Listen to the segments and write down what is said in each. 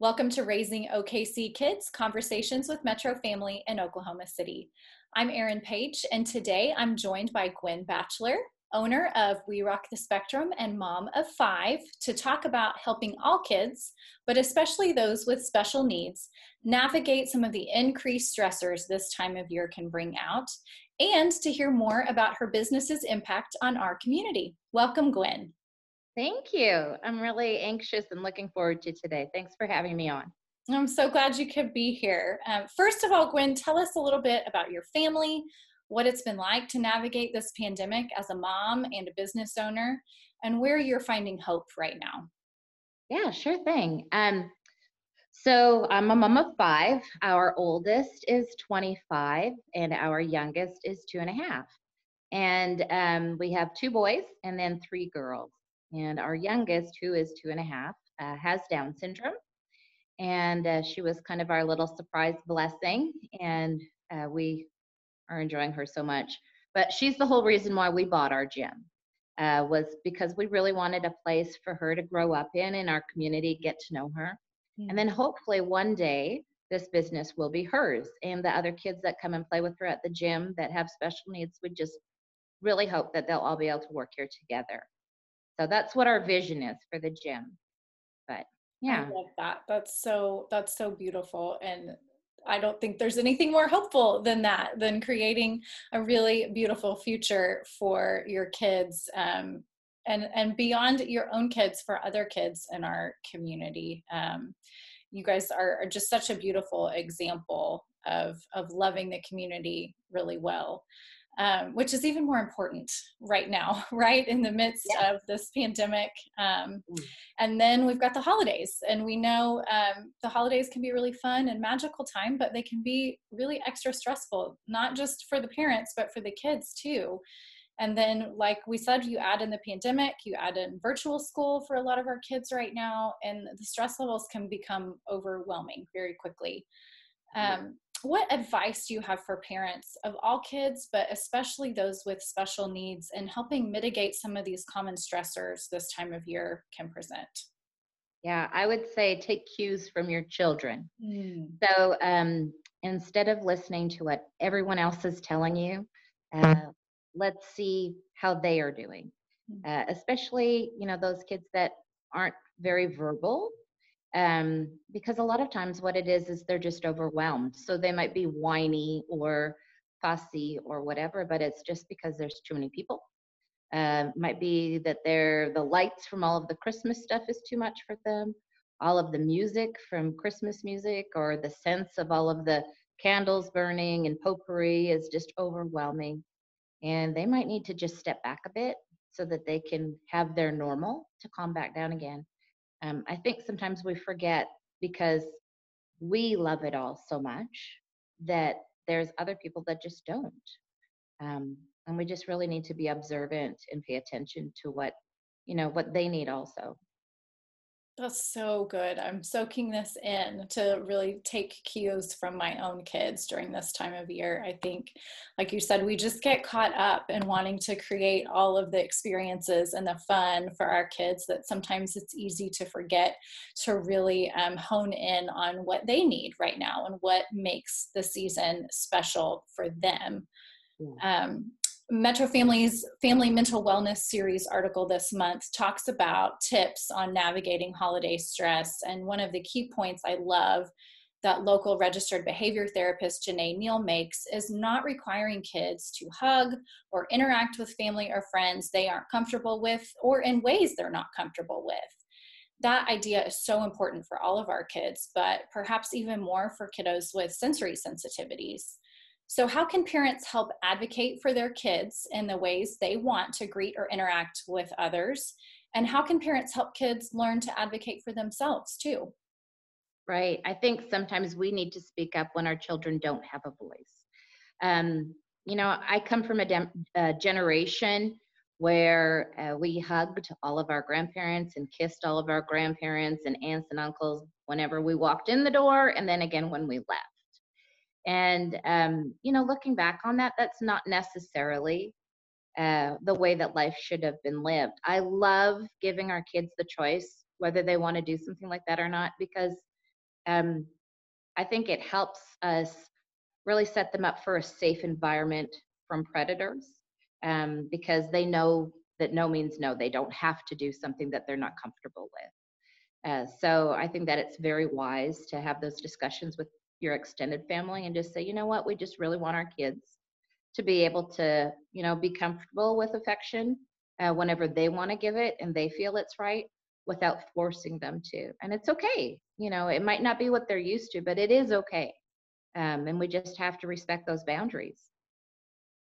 Welcome to Raising OKC Kids Conversations with Metro Family in Oklahoma City. I'm Erin Page, and today I'm joined by Gwen Batchelor, owner of We Rock the Spectrum and mom of five, to talk about helping all kids, but especially those with special needs, navigate some of the increased stressors this time of year can bring out, and to hear more about her business's impact on our community. Welcome, Gwen. Thank you. I'm really anxious and looking forward to today. Thanks for having me on. I'm so glad you could be here. Um, first of all, Gwen, tell us a little bit about your family, what it's been like to navigate this pandemic as a mom and a business owner, and where you're finding hope right now. Yeah, sure thing. Um, so I'm a mom of five. Our oldest is 25, and our youngest is two and a half. And um, we have two boys and then three girls. And our youngest, who is two and a half, uh, has Down syndrome. And uh, she was kind of our little surprise blessing. And uh, we are enjoying her so much. But she's the whole reason why we bought our gym. Uh, was because we really wanted a place for her to grow up in in our community, get to know her. Mm-hmm. And then hopefully one day this business will be hers. And the other kids that come and play with her at the gym that have special needs, we just really hope that they'll all be able to work here together. So that's what our vision is for the gym. But yeah. I love that. That's so that's so beautiful. And I don't think there's anything more hopeful than that, than creating a really beautiful future for your kids um, and and beyond your own kids for other kids in our community. Um, you guys are, are just such a beautiful example of of loving the community really well um, which is even more important right now, right in the midst yeah. of this pandemic. Um, mm. And then we've got the holidays, and we know um, the holidays can be really fun and magical time, but they can be really extra stressful, not just for the parents, but for the kids too. And then, like we said, you add in the pandemic, you add in virtual school for a lot of our kids right now, and the stress levels can become overwhelming very quickly. Um, what advice do you have for parents of all kids, but especially those with special needs, in helping mitigate some of these common stressors this time of year can present? Yeah, I would say take cues from your children. Mm. So um, instead of listening to what everyone else is telling you, uh, let's see how they are doing. Mm. Uh, especially, you know, those kids that aren't very verbal um, because a lot of times what it is is they're just overwhelmed. So they might be whiny or fussy or whatever but it's just because there's too many people. Uh, might be that they're the lights from all of the christmas stuff is too much for them. All of the music from christmas music or the sense of all of the candles burning and potpourri is just overwhelming. And they might need to just step back a bit so that they can have their normal to calm back down again um, I think sometimes we forget because we love it all so much that there's other people that just don't. Um, and we just really need to be observant and pay attention to what, you know, what they need also. That's so good. I'm soaking this in to really take cues from my own kids during this time of year. I think, like you said, we just get caught up in wanting to create all of the experiences and the fun for our kids that sometimes it's easy to forget to really um, hone in on what they need right now and what makes the season special for them. Um, Metro Family's Family Mental Wellness Series article this month talks about tips on navigating holiday stress. And one of the key points I love that local registered behavior therapist Janae Neal makes is not requiring kids to hug or interact with family or friends they aren't comfortable with or in ways they're not comfortable with. That idea is so important for all of our kids, but perhaps even more for kiddos with sensory sensitivities. So, how can parents help advocate for their kids in the ways they want to greet or interact with others? And how can parents help kids learn to advocate for themselves too? Right. I think sometimes we need to speak up when our children don't have a voice. Um, you know, I come from a, dem- a generation where uh, we hugged all of our grandparents and kissed all of our grandparents and aunts and uncles whenever we walked in the door and then again when we left. And, um, you know, looking back on that, that's not necessarily uh, the way that life should have been lived. I love giving our kids the choice whether they want to do something like that or not because um, I think it helps us really set them up for a safe environment from predators um, because they know that no means no. They don't have to do something that they're not comfortable with. Uh, so I think that it's very wise to have those discussions with your extended family and just say, you know what, we just really want our kids to be able to, you know, be comfortable with affection uh, whenever they want to give it and they feel it's right without forcing them to. And it's okay. You know, it might not be what they're used to, but it is okay. Um, and we just have to respect those boundaries.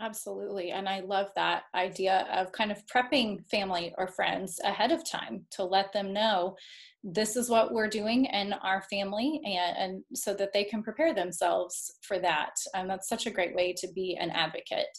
Absolutely. And I love that idea of kind of prepping family or friends ahead of time to let them know this is what we're doing in our family and, and so that they can prepare themselves for that. And that's such a great way to be an advocate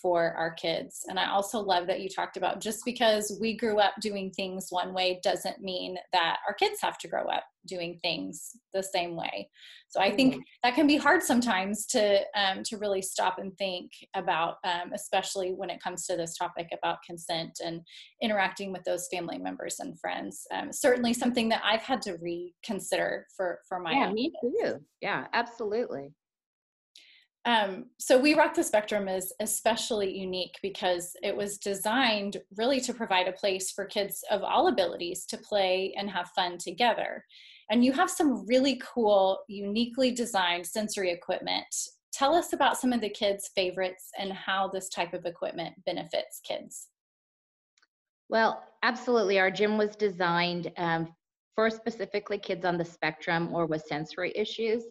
for our kids. And I also love that you talked about just because we grew up doing things one way doesn't mean that our kids have to grow up doing things the same way. So I think mm-hmm. that can be hard sometimes to um, to really stop and think about, um, especially when it comes to this topic about consent and interacting with those family members and friends. Um, certainly something that I've had to reconsider for for my yeah, me too. Yeah, absolutely. Um, so We Rock the Spectrum is especially unique because it was designed really to provide a place for kids of all abilities to play and have fun together. And you have some really cool, uniquely designed sensory equipment. Tell us about some of the kids' favorites and how this type of equipment benefits kids. Well, absolutely. Our gym was designed um, for specifically kids on the spectrum or with sensory issues.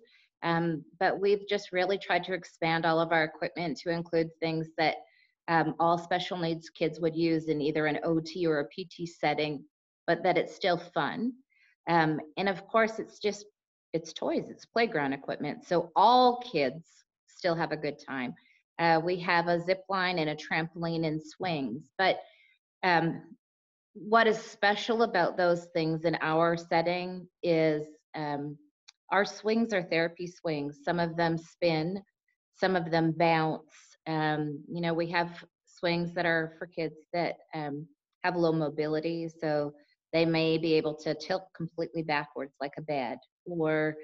Um, but we've just really tried to expand all of our equipment to include things that um, all special needs kids would use in either an OT or a PT setting, but that it's still fun. Um, and of course, it's just, it's toys, it's playground equipment. So all kids still have a good time. Uh, we have a zip line and a trampoline and swings. But um, what is special about those things in our setting is um, our swings are therapy swings. Some of them spin, some of them bounce. Um, you know, we have swings that are for kids that um, have low mobility, so they may be able to tilt completely backwards like a bed, or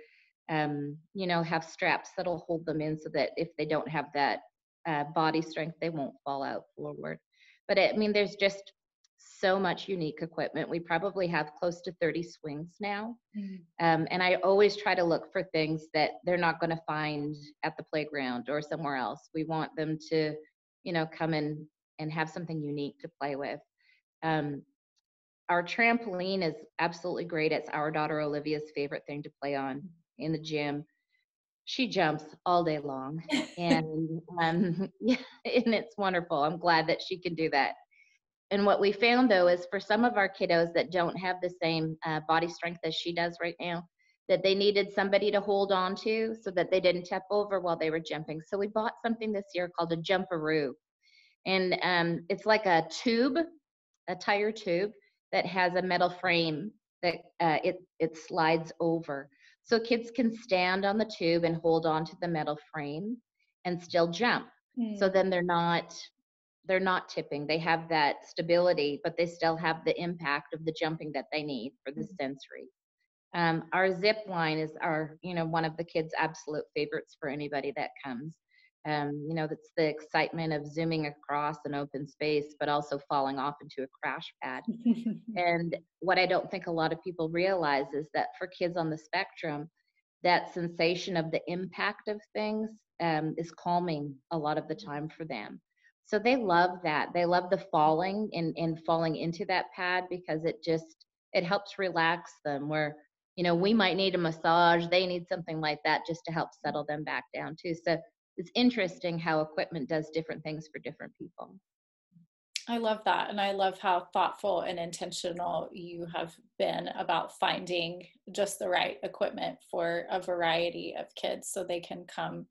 um, you know, have straps that'll hold them in so that if they don't have that uh, body strength, they won't fall out forward. But I mean, there's just so much unique equipment. We probably have close to 30 swings now. Mm. Um, and I always try to look for things that they're not going to find at the playground or somewhere else. We want them to, you know, come in and have something unique to play with. Um, our trampoline is absolutely great. It's our daughter Olivia's favorite thing to play on in the gym. She jumps all day long, and um, yeah, and it's wonderful. I'm glad that she can do that and what we found though is for some of our kiddos that don't have the same uh, body strength as she does right now, that they needed somebody to hold on to so that they didn't tip over while they were jumping. So we bought something this year called a jumperoo. And um, it's like a tube, a tire tube that has a metal frame that uh, it, it slides over. So kids can stand on the tube and hold on to the metal frame and still jump. Mm. So hmm. then they're not they're not tipping. They have that stability, but they still have the impact of the jumping that they need for the mm-hmm. sensory. Um, our zip line is our, you know, one of the kids' absolute favorites for anybody that comes. Um, you know, that's the excitement of zooming across an open space, but also falling off into a crash pad. and what I don't think a lot of people realize is that for kids on the spectrum, that sensation of the impact of things um, is calming a lot of the time for them. So they love that. They love the falling and, and falling into that pad because it just it helps relax them where you know we might need a massage they need something like that just to help settle them back down too so it's interesting how equipment does different things for different people I love that. And I love how thoughtful and intentional you have been about finding just the right equipment for a variety of kids so they can come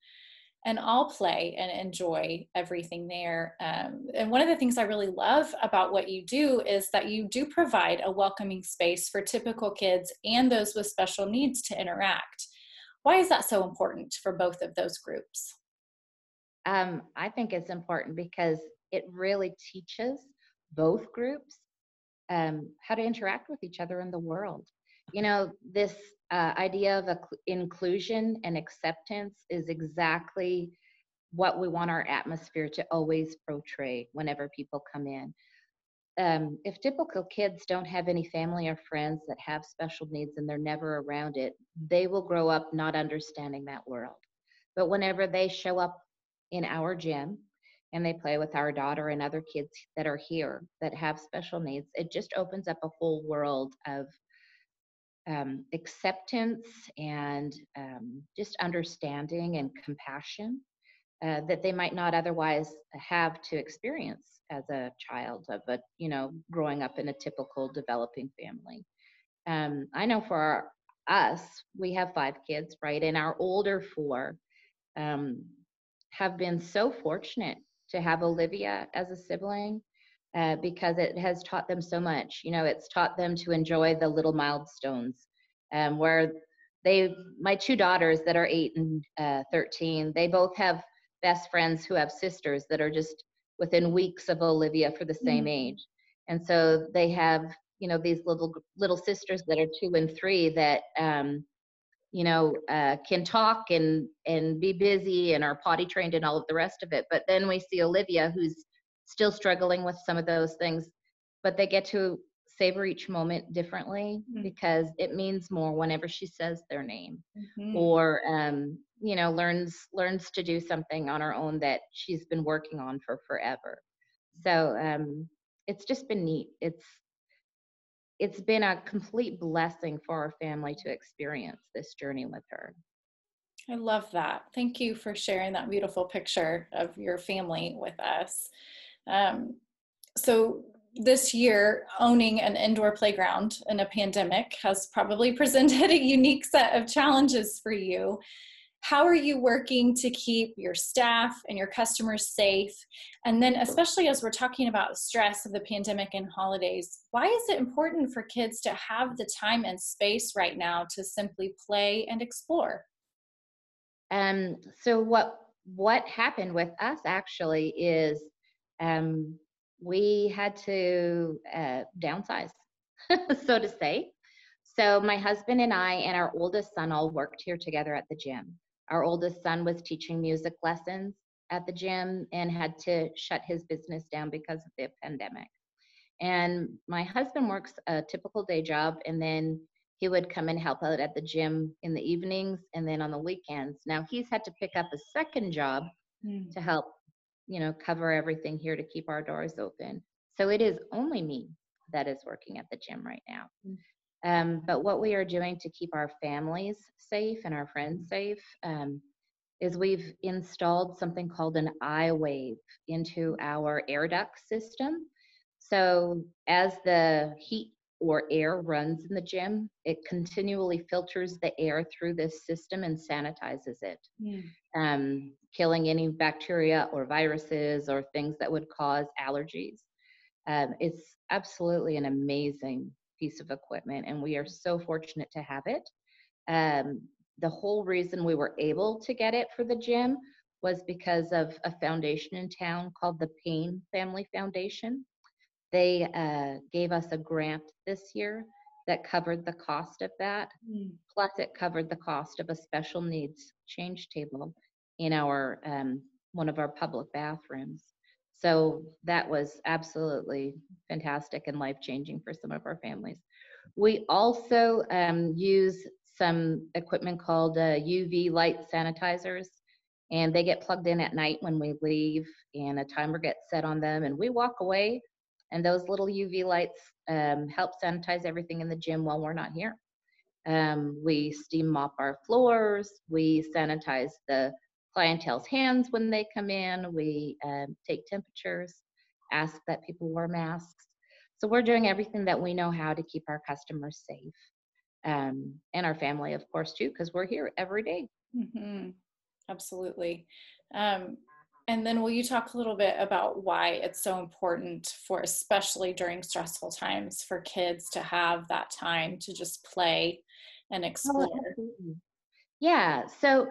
and all play and enjoy everything there. Um, and one of the things I really love about what you do is that you do provide a welcoming space for typical kids and those with special needs to interact. Why is that so important for both of those groups? Um, I think it's important because it really teaches both groups um, how to interact with each other in the world. You know, this uh, idea of inclusion and acceptance is exactly what we want our atmosphere to always portray whenever people come in. Um, if typical kids don't have any family or friends that have special needs and they're never around it, they will grow up not understanding that world. But whenever they show up in our gym and they play with our daughter and other kids that are here that have special needs, it just opens up a whole world of um, acceptance and um, just understanding and compassion uh, that they might not otherwise have to experience as a child of a you know growing up in a typical developing family. Um, i know for our, us we have five kids right? And our older four um, have been so fortunate to have olivia as a sibling uh, because it has taught them so much you know it's taught them to enjoy the little milestones um, where they my two daughters that are eight and uh, 13 they both have best friends who have sisters that are just within weeks of Olivia for the same mm-hmm. age. And so they have, you know, these little little sisters that are two and three that um, you know, uh, can talk and and be busy and are potty trained and all of the rest of it. But then we see Olivia who's still struggling with some of those things, but they get to savor each moment differently mm-hmm. because it means more whenever she says their name mm-hmm. or um, you know learns learns to do something on her own that she's been working on for forever. So um, it's just been neat. It's it's been a complete blessing for our family to experience this journey with her. I love that. Thank you for sharing that beautiful picture of your family with us um, so this year, owning an indoor playground in a pandemic has probably presented a unique set of challenges for you. How are you working to keep your staff and your customers safe? And then, especially as we're talking about stress of the pandemic and holidays, why is it important for kids to have the time and space right now to simply play and explore? Um, so what what happened with us actually is um, we had to uh, downsize, so to say. So my husband and I and our oldest son all worked here together at the gym. Our oldest son was teaching music lessons at the gym and had to shut his business down because of the pandemic. And my husband works a typical day job and then he would come and help out at the gym in the evenings and then on the weekends. Now he's had to pick up a second job mm. to help you know, cover everything here to keep our doors open. So it is only me that is working at the gym right now. Mm. Um, but what we are doing to keep our families safe and our friends safe um, is we've installed something called an iWave into our air duct system. So as the heat or air runs in the gym, it continually filters the air through this system and sanitizes it, mm. um, killing any bacteria or viruses or things that would cause allergies. Um, it's absolutely an amazing piece of equipment, and we are so fortunate to have it. Um, the whole reason we were able to get it for the gym was because of a foundation in town called the Payne Family Foundation. They uh, gave us a grant this year that covered the cost of that. Mm. Plus, it covered the cost of a special needs change table in our um, one of our public bathrooms. So that was absolutely fantastic and life changing for some of our families. We also um, use some equipment called uh, UV light sanitizers, and they get plugged in at night when we leave, and a timer gets set on them, and we walk away and those little UV lights um, help sanitize everything in the gym while we're not here. Um, we steam mop our floors. We sanitize the clientele's hands when they come in. We um, take temperatures, ask that people wear masks. So we're doing everything that we know how to keep our customers safe. Um, and our family, of course, too, because we're here every day. Mm-hmm. Absolutely. Um, and then will you talk a little bit about why it's so important for, especially during stressful times, for kids to have that time to just play and oh, explore? Oh, yeah. So,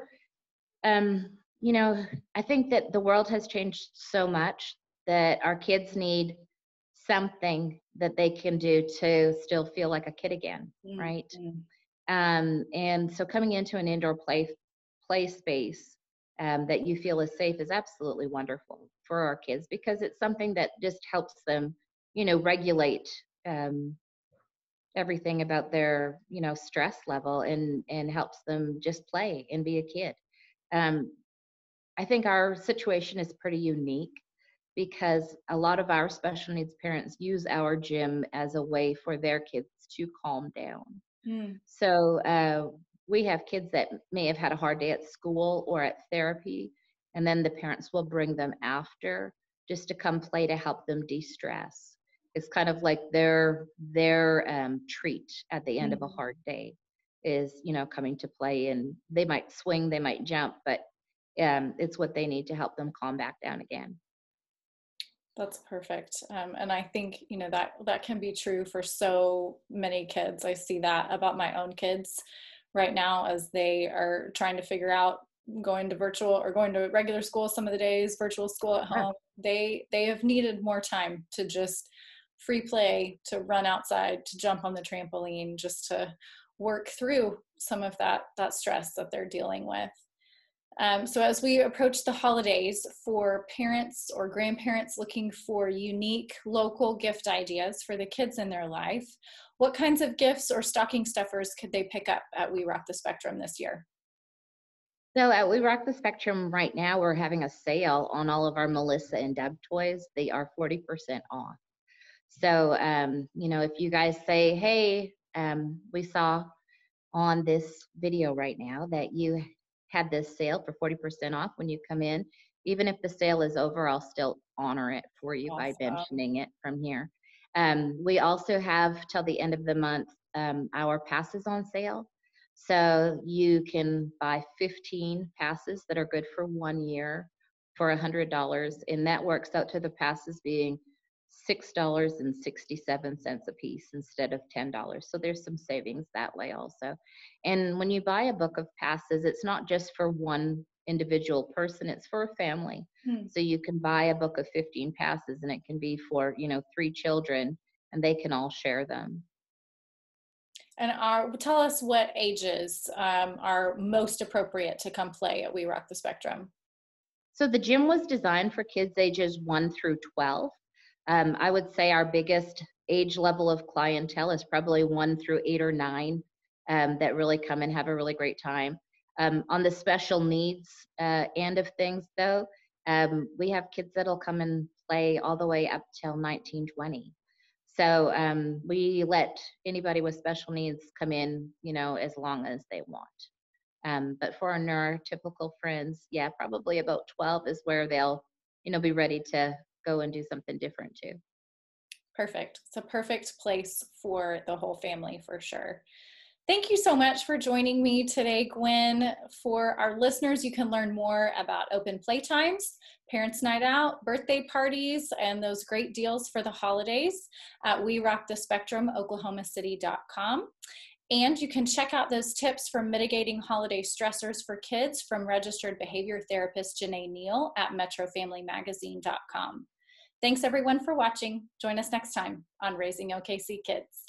um, you know, I think that the world has changed so much that our kids need something that they can do to still feel like a kid again, mm-hmm. right? Um, and so coming into an indoor play play space um, that you feel is safe is absolutely wonderful for our kids because it's something that just helps them, you know, regulate um, everything about their, you know, stress level and and helps them just play and be a kid. Um, I think our situation is pretty unique because a lot of our special needs parents use our gym as a way for their kids to calm down. Mm. So uh, we have kids that may have had a hard day at school or at therapy, and then the parents will bring them after just to come play to help them de-stress. It's kind of like their their um, treat at the end mm-hmm. of a mm-hmm. hard day is you know coming to play, and they might swing, they might jump, but um, it's what they need to help them calm back down again. That's perfect. Um, and I think, you know, that that can be true for so many kids. I see that about my own kids right now as they are trying to figure out going to virtual or going to regular school some of the days, virtual school at home. They they have needed more time to just free play, to run outside, to jump on the trampoline, just to work through some of that that stress that they're dealing with. Um, so, as we approach the holidays for parents or grandparents looking for unique local gift ideas for the kids in their life, what kinds of gifts or stocking stuffers could they pick up at We Rock the Spectrum this year? So, at We Rock the Spectrum right now, we're having a sale on all of our Melissa and Doug toys. They are 40% off. So, um, you know, if you guys say, hey, um, we saw on this video right now that you had this sale for 40% off when you come in. Even if the sale is over, I'll still honor it for you awesome. by mentioning it from here. Um, we also have till the end of the month um, our passes on sale. So you can buy 15 passes that are good for one year for $100, and that works out to the passes being $6.67 a piece instead of $10. So there's some savings that way also. And when you buy a book of passes, it's not just for one individual person, it's for a family. Hmm. So you can buy a book of 15 passes and it can be for, you know, three children and they can all share them. And our, tell us what ages um, are most appropriate to come play at We Rock the Spectrum. So the gym was designed for kids ages 1 through 12. Um, I would say our biggest age level of clientele is probably one through eight or nine um, that really come and have a really great time. Um, on the special needs uh, end of things, though, um, we have kids that'll come and play all the way up till 1920. So um, we let anybody with special needs come in, you know, as long as they want. Um, but for our neurotypical friends, yeah, probably about 12 is where they'll, you know, be ready to go and do something different too. Perfect. It's a perfect place for the whole family for sure. Thank you so much for joining me today, Gwen. For our listeners, you can learn more about open playtimes, parents' night out, birthday parties, and those great deals for the holidays at We Rock the Spectrum, OklahomaCity.com. And you can check out those tips for mitigating holiday stressors for kids from registered behavior therapist Janae Neal at MetroFamilyMagazine.com. Thanks everyone for watching. Join us next time on Raising OKC Kids.